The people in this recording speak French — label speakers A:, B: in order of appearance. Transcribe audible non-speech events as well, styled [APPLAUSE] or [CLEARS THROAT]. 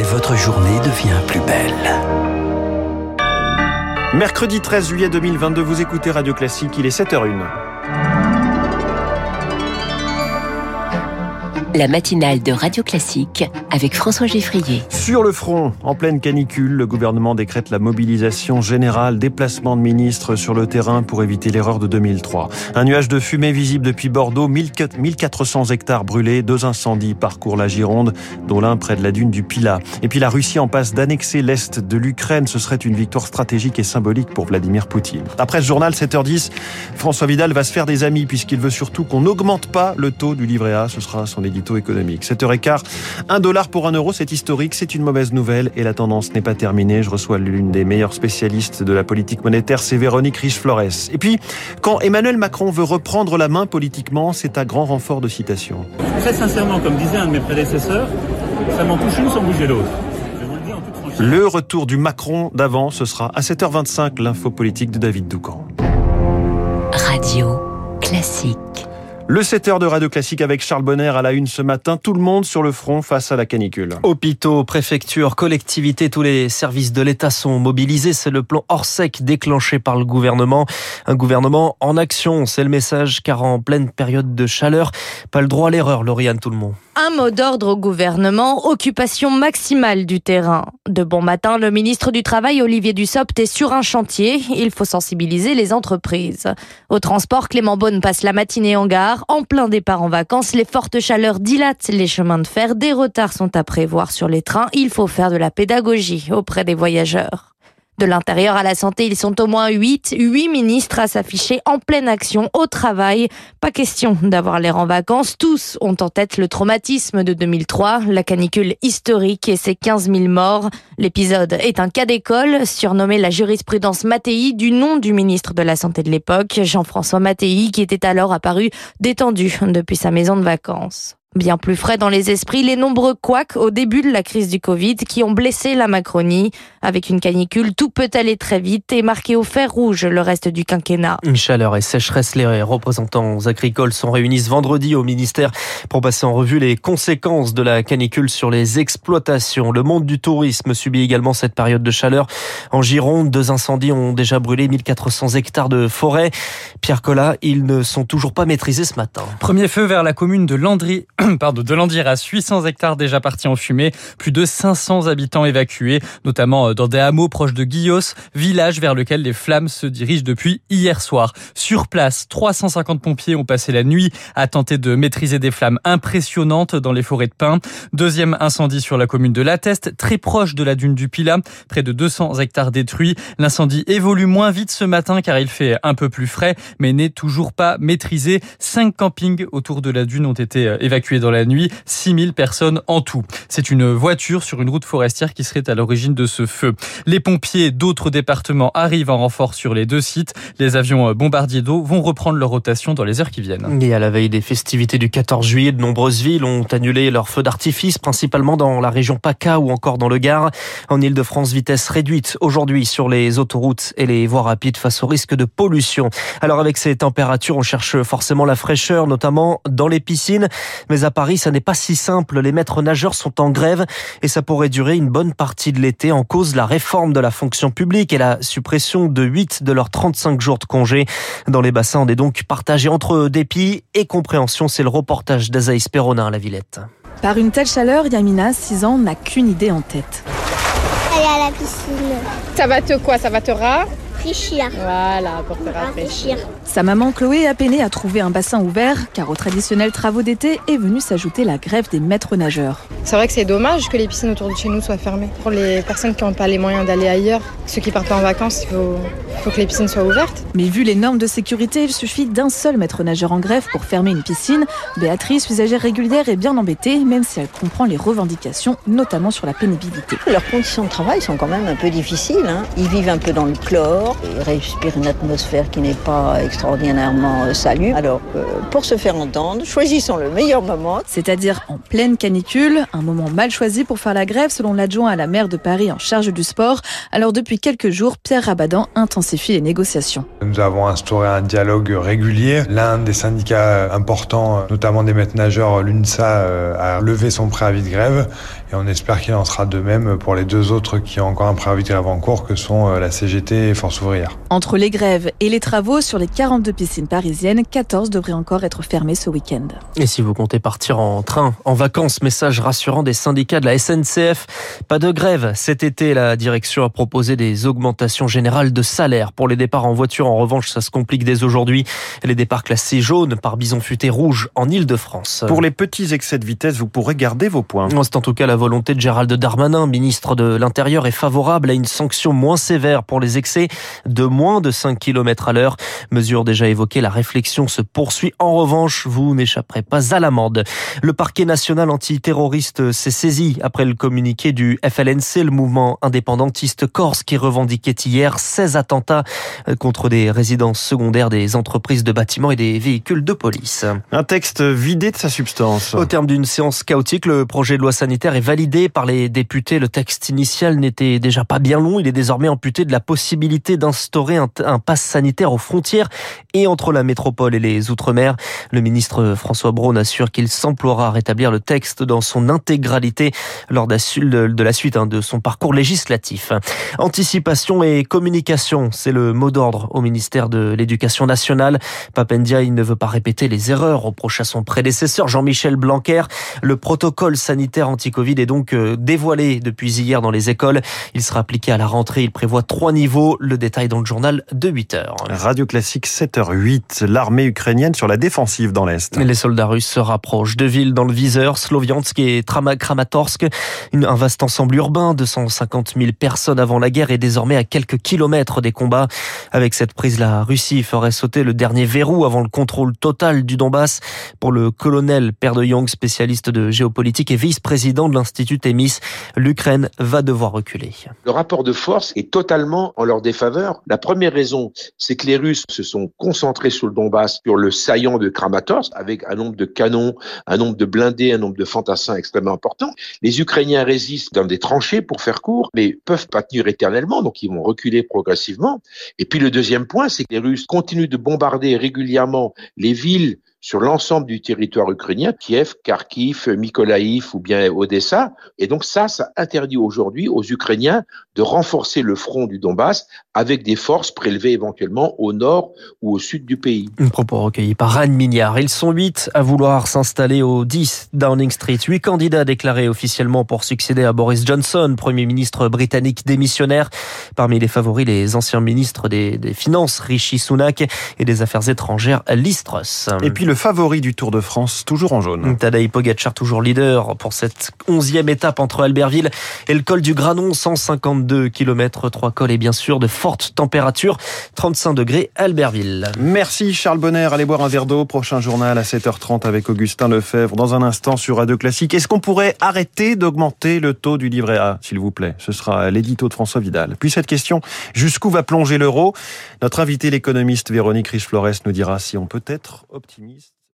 A: et votre journée devient plus belle.
B: Mercredi 13 juillet 2022, vous écoutez Radio Classique, il est 7h01.
C: La matinale de Radio Classique avec François Geffrier.
B: Sur le front, en pleine canicule, le gouvernement décrète la mobilisation générale, déplacement de ministres sur le terrain pour éviter l'erreur de 2003. Un nuage de fumée visible depuis Bordeaux, 1400 hectares brûlés, deux incendies parcourent la Gironde, dont l'un près de la dune du Pilat. Et puis la Russie en passe d'annexer l'Est de l'Ukraine, ce serait une victoire stratégique et symbolique pour Vladimir Poutine. Après ce journal, 7h10, François Vidal va se faire des amis puisqu'il veut surtout qu'on n'augmente pas le taux du livret A, ce sera son édito économique. 7h15, 1 dollar pour 1 euro, c'est historique, c'est une mauvaise nouvelle et la tendance n'est pas terminée. Je reçois l'une des meilleures spécialistes de la politique monétaire, c'est Véronique Riche-Flores. Et puis, quand Emmanuel Macron veut reprendre la main politiquement, c'est à grand renfort de citations.
D: Très sincèrement, comme disait un de mes prédécesseurs, ça m'en touche une sans bouger l'autre.
B: Le retour du Macron d'avant, ce sera à 7h25, l'info politique de David Doucan.
C: Radio classique.
B: Le 7 heures de Radio Classique avec Charles Bonner à la une ce matin. Tout le monde sur le front face à la canicule.
E: Hôpitaux, préfectures, collectivités, tous les services de l'État sont mobilisés. C'est le plan hors sec déclenché par le gouvernement. Un gouvernement en action, c'est le message, car en pleine période de chaleur, pas le droit à l'erreur, Lauriane, tout le monde.
F: Un mot d'ordre au gouvernement, occupation maximale du terrain. De bon matin, le ministre du Travail, Olivier Dussopt, est sur un chantier. Il faut sensibiliser les entreprises. Au transport, Clément Beaune passe la matinée en gare. En plein départ en vacances, les fortes chaleurs dilatent les chemins de fer. Des retards sont à prévoir sur les trains. Il faut faire de la pédagogie auprès des voyageurs. De l'intérieur à la santé, ils sont au moins 8, 8 ministres à s'afficher en pleine action au travail. Pas question d'avoir l'air en vacances. Tous ont en tête le traumatisme de 2003, la canicule historique et ses 15 000 morts. L'épisode est un cas d'école, surnommé la jurisprudence Mattei du nom du ministre de la Santé de l'époque, Jean-François Mattei, qui était alors apparu détendu depuis sa maison de vacances. Bien plus frais dans les esprits, les nombreux couacs au début de la crise du Covid qui ont blessé la Macronie. Avec une canicule, tout peut aller très vite et marquer au fer rouge le reste du quinquennat.
E: Une chaleur et sécheresse, les représentants agricoles sont réunis ce vendredi au ministère pour passer en revue les conséquences de la canicule sur les exploitations. Le monde du tourisme subit également cette période de chaleur. En Gironde, deux incendies ont déjà brûlé 1400 hectares de forêt. Pierre Collat, ils ne sont toujours pas maîtrisés ce matin.
G: Premier feu vers la commune de Landry [CLEARS THROAT] pardon, de Landiras, 800 hectares déjà partis en fumée, plus de 500 habitants évacués, notamment euh, dans des hameaux proches de Guillos, village vers lequel les flammes se dirigent depuis hier soir. Sur place, 350 pompiers ont passé la nuit à tenter de maîtriser des flammes impressionnantes dans les forêts de pins. Deuxième incendie sur la commune de La Teste, très proche de la dune du Pilat, près de 200 hectares détruits. L'incendie évolue moins vite ce matin car il fait un peu plus frais, mais n'est toujours pas maîtrisé. Cinq campings autour de la dune ont été euh, dans la nuit, 6000 personnes en tout. C'est une voiture sur une route forestière qui serait à l'origine de ce feu. Les pompiers d'autres départements arrivent en renfort sur les deux sites. Les avions bombardiers d'eau vont reprendre leur rotation dans les heures qui viennent.
E: Et à la veille des festivités du 14 juillet, de nombreuses villes ont annulé leurs feux d'artifice, principalement dans la région PACA ou encore dans le Gard. En Ile-de-France, vitesse réduite aujourd'hui sur les autoroutes et les voies rapides face au risque de pollution. Alors avec ces températures, on cherche forcément la fraîcheur, notamment dans les piscines. Mais à Paris, ça n'est pas si simple. Les maîtres nageurs sont en grève et ça pourrait durer une bonne partie de l'été en cause la réforme de la fonction publique et la suppression de 8 de leurs 35 jours de congé. Dans les bassins, on est donc partagé entre dépit et compréhension. C'est le reportage d'Azaïs Perronin à la Villette.
H: Par une telle chaleur, Yamina, 6 ans, n'a qu'une idée en tête.
I: Aller à la piscine.
J: Ça va te quoi? Ça va te ras?
I: Rafraîchir.
J: Voilà, pour te rafraîchir.
H: Sa maman Chloé a peiné à trouver un bassin ouvert car aux traditionnels travaux d'été est venue s'ajouter la grève des maîtres nageurs.
J: C'est vrai que c'est dommage que les piscines autour de chez nous soient fermées. Pour les personnes qui n'ont pas les moyens d'aller ailleurs, ceux qui partent en vacances, il faut, faut que les piscines soient ouvertes.
H: Mais vu les normes de sécurité, il suffit d'un seul maître nageur en grève pour fermer une piscine. Béatrice, usagère régulière, est bien embêtée, même si elle comprend les revendications, notamment sur la pénibilité.
K: Leurs conditions de travail sont quand même un peu difficiles. Hein. Ils vivent un peu dans le chlore, dehors. Ils respirent une atmosphère qui n'est pas extraordinairement salubre. Alors, euh, pour se faire entendre, choisissons le meilleur moment.
H: C'est-à-dire en pleine canicule, un moment mal choisi pour faire la grève selon l'adjoint à la maire de Paris en charge du sport. Alors depuis quelques jours, Pierre Rabadan intensifie les négociations.
L: Nous avons instauré un dialogue régulier. L'un des syndicats importants, notamment des maîtres nageurs, l'UNSA, a levé son préavis de grève et on espère qu'il en sera de même pour les deux autres qui ont encore un préavis de grève en cours que sont la CGT et Force ouvrière.
H: Entre les grèves et les travaux sur les 42 piscines parisiennes, 14 devraient encore être fermées ce week-end.
E: Et si vous comptez partir en train, en vacances, message rassurant des syndicats de la SNCF. Pas de grève. Cet été, la direction a proposé des augmentations générales de salaire. Pour les départs en voiture, en revanche, ça se complique dès aujourd'hui. Les départs classés jaunes par bison futé rouge en Ile-de-France.
B: Pour les petits excès de vitesse, vous pourrez garder vos points.
E: C'est en tout cas la volonté de Gérald Darmanin, ministre de l'Intérieur, est favorable à une sanction moins sévère pour les excès de moins de 5 km à l'heure. Mesure déjà évoquée, la réflexion se poursuit. En revanche, vous n'échapperez pas à l'amende. Le parquet national antiterroriste s'est saisi après le communiqué du FLNC, le mouvement indépendantiste corse, qui revendiquait hier 16 attentats contre des résidences secondaires, des entreprises de bâtiments et des véhicules de police.
B: Un texte vidé de sa substance.
E: Au terme d'une séance chaotique, le projet de loi sanitaire est validé par les députés. Le texte initial n'était déjà pas bien long. Il est désormais amputé de la possibilité d'instaurer un, un pass sanitaire aux frontières et entre la métropole et les Outre-mer. Le ministre François Braun assure qu'il s'emploiera à rétablir le texte dans son intégralité lors de la suite hein, de son parcours législatif. Anticipation et communication, c'est le mot d'ordre au ministère de l'Éducation nationale. Papendia, il ne veut pas répéter les erreurs reprochées à son prédécesseur Jean-Michel Blanquer. Le protocole sanitaire anti-Covid est donc euh, dévoilé depuis hier dans les écoles. Il sera appliqué à la rentrée. Il prévoit trois niveaux. Détail dans le journal de 8 heures.
B: Radio Classique 7h08. L'armée ukrainienne sur la défensive dans l'Est.
E: Les soldats russes se rapprochent de villes dans le viseur, Sloviansk et Kramatorsk. Un vaste ensemble urbain de 150 000 personnes avant la guerre est désormais à quelques kilomètres des combats. Avec cette prise, la Russie ferait sauter le dernier verrou avant le contrôle total du Donbass. Pour le colonel Père de Young, spécialiste de géopolitique et vice-président de l'Institut Témis, l'Ukraine va devoir reculer.
M: Le rapport de force est totalement en leur défaveur. La première raison, c'est que les Russes se sont concentrés sur le Donbass, sur le saillant de Kramatorsk, avec un nombre de canons, un nombre de blindés, un nombre de fantassins extrêmement important. Les Ukrainiens résistent dans des tranchées, pour faire court, mais peuvent pas tenir éternellement, donc ils vont reculer progressivement. Et puis le deuxième point, c'est que les Russes continuent de bombarder régulièrement les villes sur l'ensemble du territoire ukrainien, Kiev, Kharkiv, Mykolaïv ou bien Odessa. Et donc ça, ça interdit aujourd'hui aux Ukrainiens de renforcer le front du Donbass avec des forces prélevées éventuellement au nord ou au sud du pays.
E: Un propos recueilli par Anne Mignard. Ils sont huit à vouloir s'installer au 10 Downing Street. Huit candidats déclarés officiellement pour succéder à Boris Johnson, Premier ministre britannique démissionnaire. Parmi les favoris, les anciens ministres des, des Finances, Rishi Sunak, et des Affaires étrangères, Liz Truss.
B: Et puis le favori du Tour de France, toujours en jaune.
E: Tadej Pogacar, toujours leader pour cette onzième étape entre Albertville et le col du Granon, 152 km, trois cols et bien sûr de fortes températures, 35 degrés Albertville.
B: Merci Charles Bonner, allez boire un verre d'eau, prochain journal à 7h30 avec Augustin Lefebvre. Dans un instant sur Radio Classique, est-ce qu'on pourrait arrêter d'augmenter le taux du livret A, s'il vous plaît? Ce sera l'édito de François Vidal. Puis cette question, jusqu'où va plonger l'euro? Notre invité, l'économiste Véronique Riche-Flores, nous dira si on peut être optimiste